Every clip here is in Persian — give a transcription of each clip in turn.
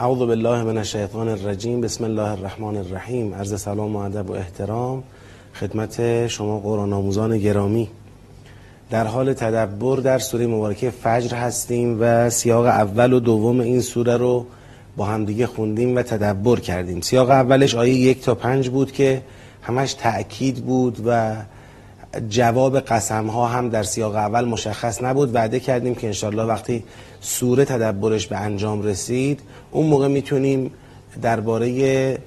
اعوذ بالله من الشیطان الرجیم. بسم الله الرحمن الرحیم. عرض سلام و ادب و احترام. خدمت شما قرآن آموزان گرامی. در حال تدبر در سوره مبارکه فجر هستیم و سیاق اول و دوم این سوره رو با همدیگه خوندیم و تدبر کردیم. سیاق اولش آیه یک تا پنج بود که همش تأکید بود و جواب قسم ها هم در سیاق اول مشخص نبود. وعده کردیم که انشالله وقتی سوره تدبرش به انجام رسید اون موقع می‌تونیم درباره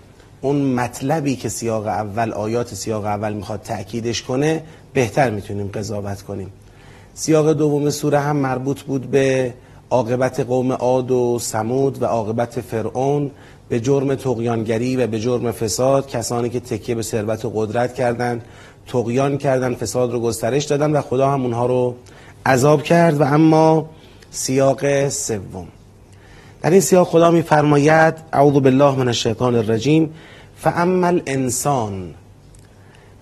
اون مطلبی که سیاق اول آیات سیاق اول می‌خواد تأکیدش کنه بهتر می‌تونیم قضاوت کنیم. سیاق دوم سوره هم مربوط بود به عاقبت قوم عاد و سمود و عاقبت فرعون به جرم تقیانگری و به جرم فساد کسانی که تکیه به ثروت و قدرت کردند. تقیان کردن فساد رو گسترش دادن و خدا هم اونها رو عذاب کرد. و اما سیاق سوم. در این سیاق خدا میفرماید اعوذ بالله من الشیطان الرجیم. فاما الانسان.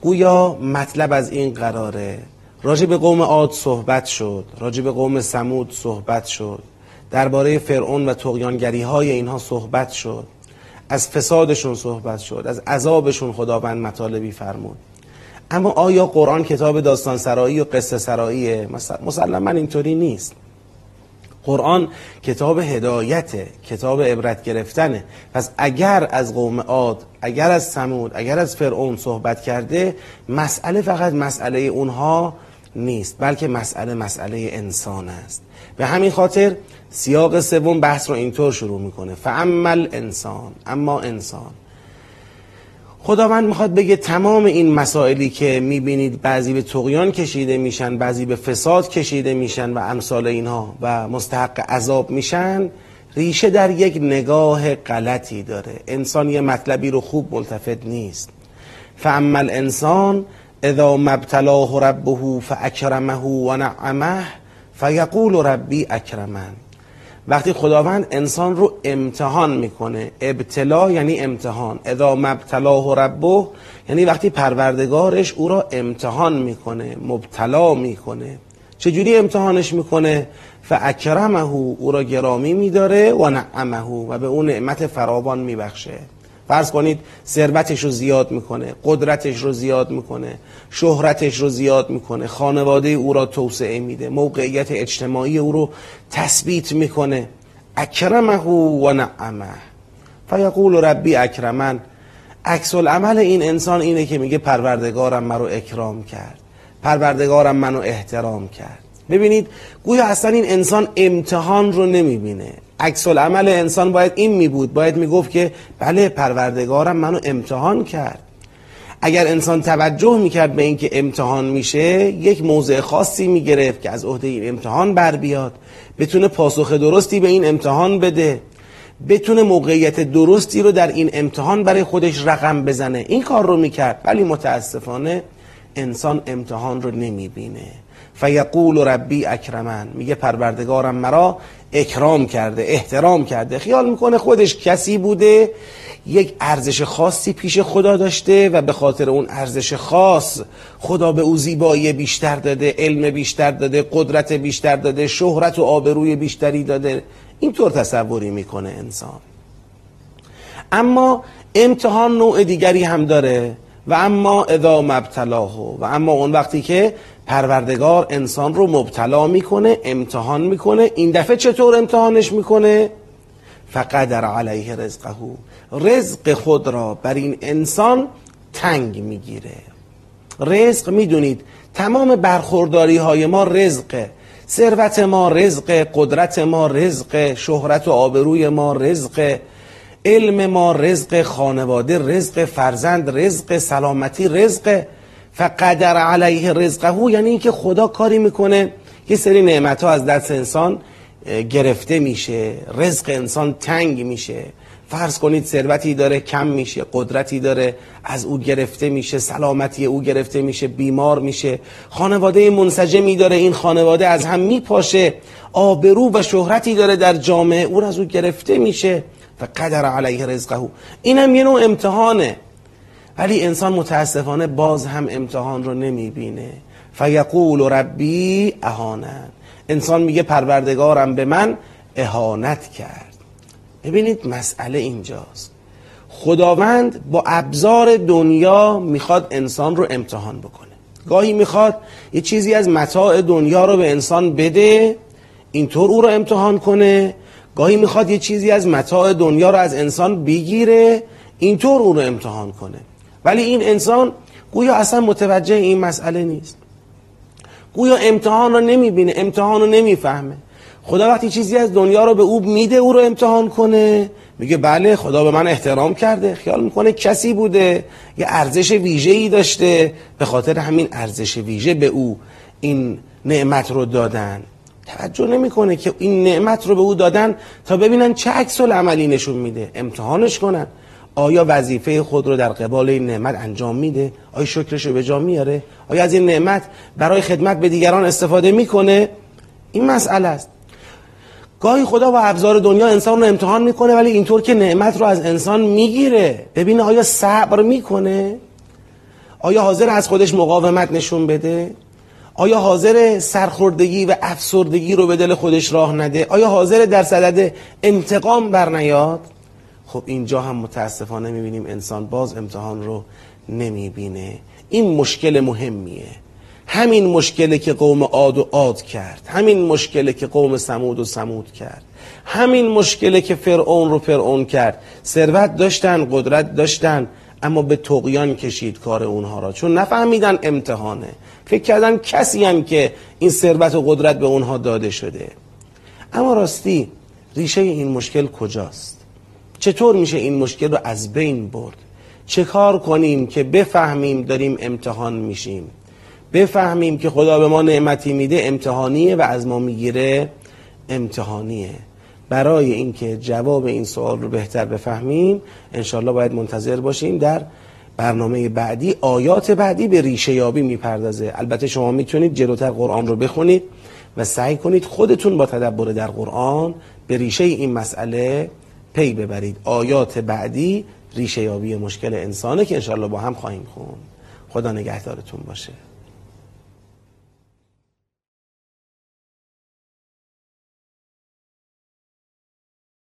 گویا مطلب از این قراره. راجع به قوم عاد صحبت شد. راجع به قوم سمود صحبت شد. درباره فرعون و تقیانگری های اینها صحبت شد. از فسادشون صحبت شد. از عذابشون خداوند مطالبی فرمود. اما آیا قرآن کتاب داستان سرایی و قصه سراییه مسلما اینطوری نیست. قرآن کتاب هدایته کتاب عبرت گرفتنه. پس اگر از قوم عاد اگر از سمود اگر از فرعون صحبت کرده مسئله فقط مسئله اونها نیست بلکه مسئله مسئله انسان است. به همین خاطر سیاق سوم بحث رو اینطور شروع می‌کنه. فعمل انسان اما انسان. خداوند می‌خواد بگه تمام این مسائلی که می‌بینید بعضی به تقیان کشیده میشن بعضی به فساد کشیده میشن و امثال اینها و مستحق عذاب میشن ریشه در یک نگاه غلطی داره. انسان یه مطلبی رو خوب ملتفت نیست. فعمل انسان اذا مبتلاه ربه فاکرمه و نعمه فیقول ربی اکرمن. وقتی خداوند انسان رو امتحان می‌کنه ابتلا یعنی امتحان اذا مبتلاه ربه یعنی وقتی پروردگارش او را امتحان می‌کنه مبتلا می‌کنه. چجوری امتحانش می‌کنه؟ فاکرمه او را گرامی میداره و نعمه و به اون نعمت فراوان میبخشه. فرض کنید ثروتش رو زیاد می‌کنه قدرتش رو زیاد می‌کنه شهرتش رو زیاد می‌کنه خانواده او را توسعه میده موقعیت اجتماعی او رو تثبیت می‌کنه. اکرمه و نعمه. فیقول ربی اکرمن. عکس العمل این انسان اینه که میگه پروردگارم مرا اکرام کرد. پروردگارم منو احترام کرد. ببینید گویا اصلا این انسان امتحان رو نمی‌بینه. عکس عمل انسان باید این می بود باید می گفت که بله پروردگارم منو امتحان کرد. اگر انسان توجه می‌کرد به اینکه امتحان میشه یک موضع خاصی می‌گرفت که از عهده این امتحان بر بیاد. بتونه پاسخ درستی به این امتحان بده. بتونه موقعیت درستی رو در این امتحان برای خودش رقم بزنه. این کار رو می‌کرد. ولی متاسفانه انسان امتحان رو نمی‌بینه. فیقول ربی اکرمن. میگه پروردگارم مرا اکرام کرده احترام کرده. خیال می‌کنه خودش کسی بوده یک ارزش خاصی پیش خدا داشته و به خاطر اون ارزش خاص خدا به او زیبایی بیشتر داده علم بیشتر داده قدرت بیشتر داده شهرت و آبروی بیشتری داده. اینطور تصوری می‌کنه انسان. اما امتحان نوع دیگری هم داره و اما اذا مبتلاه و اما اون وقتی که پروردگار انسان رو مبتلا می‌کنه امتحان می‌کنه. این دفعه چطور امتحانش می‌کنه؟ فقدر علیه رزقه. رزق خود را بر این انسان تنگ می‌گیره. رزق می‌دونید تمام برخورداری های ما رزقه ثروت ما رزق قدرت ما رزق شهرت و آبروی ما رزق. علم ما رزق خانواده رزق فرزند رزق سلامتی رزق. فقدر علیه رزقه یعنی اینکه خدا کاری می‌کنه. یه سری نعمت ها از دست انسان گرفته میشه رزق انسان تنگ میشه. فرض کنید ثروتی داره کم میشه قدرتی داره از او گرفته میشه سلامتی او گرفته میشه بیمار میشه. خانواده منسجمی داره این خانواده از هم میپاشه. آبرو و شهرتی داره در جامعه او از او گرفته میشه. و قدر علیه رزقه. این هم یه نوع امتحانه. ولی انسان متاسفانه باز هم امتحان رو نمی‌بینه. فیقول ربی اهانن. انسان میگه پروردگارم به من اهانت کرد. ببینید مسئله اینجاست. خداوند با ابزار دنیا می‌خواد انسان رو امتحان بکنه. گاهی می‌خواد یه چیزی از متاع دنیا رو به انسان بده اینطور او رو امتحان کنه. گاهی می‌خواد یه چیزی از متاع دنیا رو از انسان بگیره اینطور او رو امتحان کنه. ولی این انسان گویا اصلا متوجه این مسئله نیست. گویا امتحان رو نمی‌بینه امتحان رو نمی‌فهمه. خدا وقتی چیزی از دنیا رو به او میده او رو امتحان کنه. میگه بله خدا به من احترام کرده. خیال می‌کنه کسی بوده یه ارزش ویژه ای داشته. به خاطر همین ارزش ویژه به او این نعمت رو دادن. توجه نمی‌کنه که این نعمت رو به او دادن تا ببینن چه عکس عملی نشون میده. امتحانش کنن. آیا وظیفه خود رو در قبال این نعمت انجام میده؟ آیا شکرش رو به جا میاره؟ آیا از این نعمت برای خدمت به دیگران استفاده می‌کنه؟ این مسئله است. گاهی خدا با ابزار دنیا انسان رو امتحان می‌کنه ولی اینطور که نعمت رو از انسان می‌گیره ببینه آیا صبر می‌کنه؟ آیا حاضر از خودش مقاومت نشون بده؟ آیا حاضر سرخوردگی و افسردگی رو به دل خودش راه نده؟ آیا حاضر در صدد انتقام برنیاد؟ خب اینجا هم متاسفانه می‌بینیم انسان باز امتحان رو نمی‌بینه. این مشکل مهمیه. همین مشکلی که قوم عاد و عاد کرد همین مشکلی که قوم سمود و سمود کرد همین مشکلی که فرعون رو فرعون کرد. ثروت داشتن قدرت داشتن اما به تقیان کشید کار اونها را. چون نفهمیدن امتحانه. فکر کردن کسی هم که این ثروت و قدرت به اونها داده شده. اما راستی ریشه این مشکل کجاست؟ چطور میشه این مشکل رو از بین برد؟ چه کار کنیم که بفهمیم داریم امتحان میشیم؟ بفهمیم که خدا به ما نعمتی میده امتحانیه و از ما می‌گیره امتحانیه. برای اینکه جواب این سوال رو بهتر بفهمیم انشالله باید منتظر باشیم. در برنامه بعدی آیات بعدی به ریشه یابی می‌پردازه. البته شما می‌تونید جلوتر قرآن رو بخونید و سعی کنید خودتون با تدبر در قرآن به ریشه این مسئله پی ببرید. آیات بعدی ریشه یابی مشکل انسانه که انشالله با هم خواهیم خون خدا نگهدارتون باشه.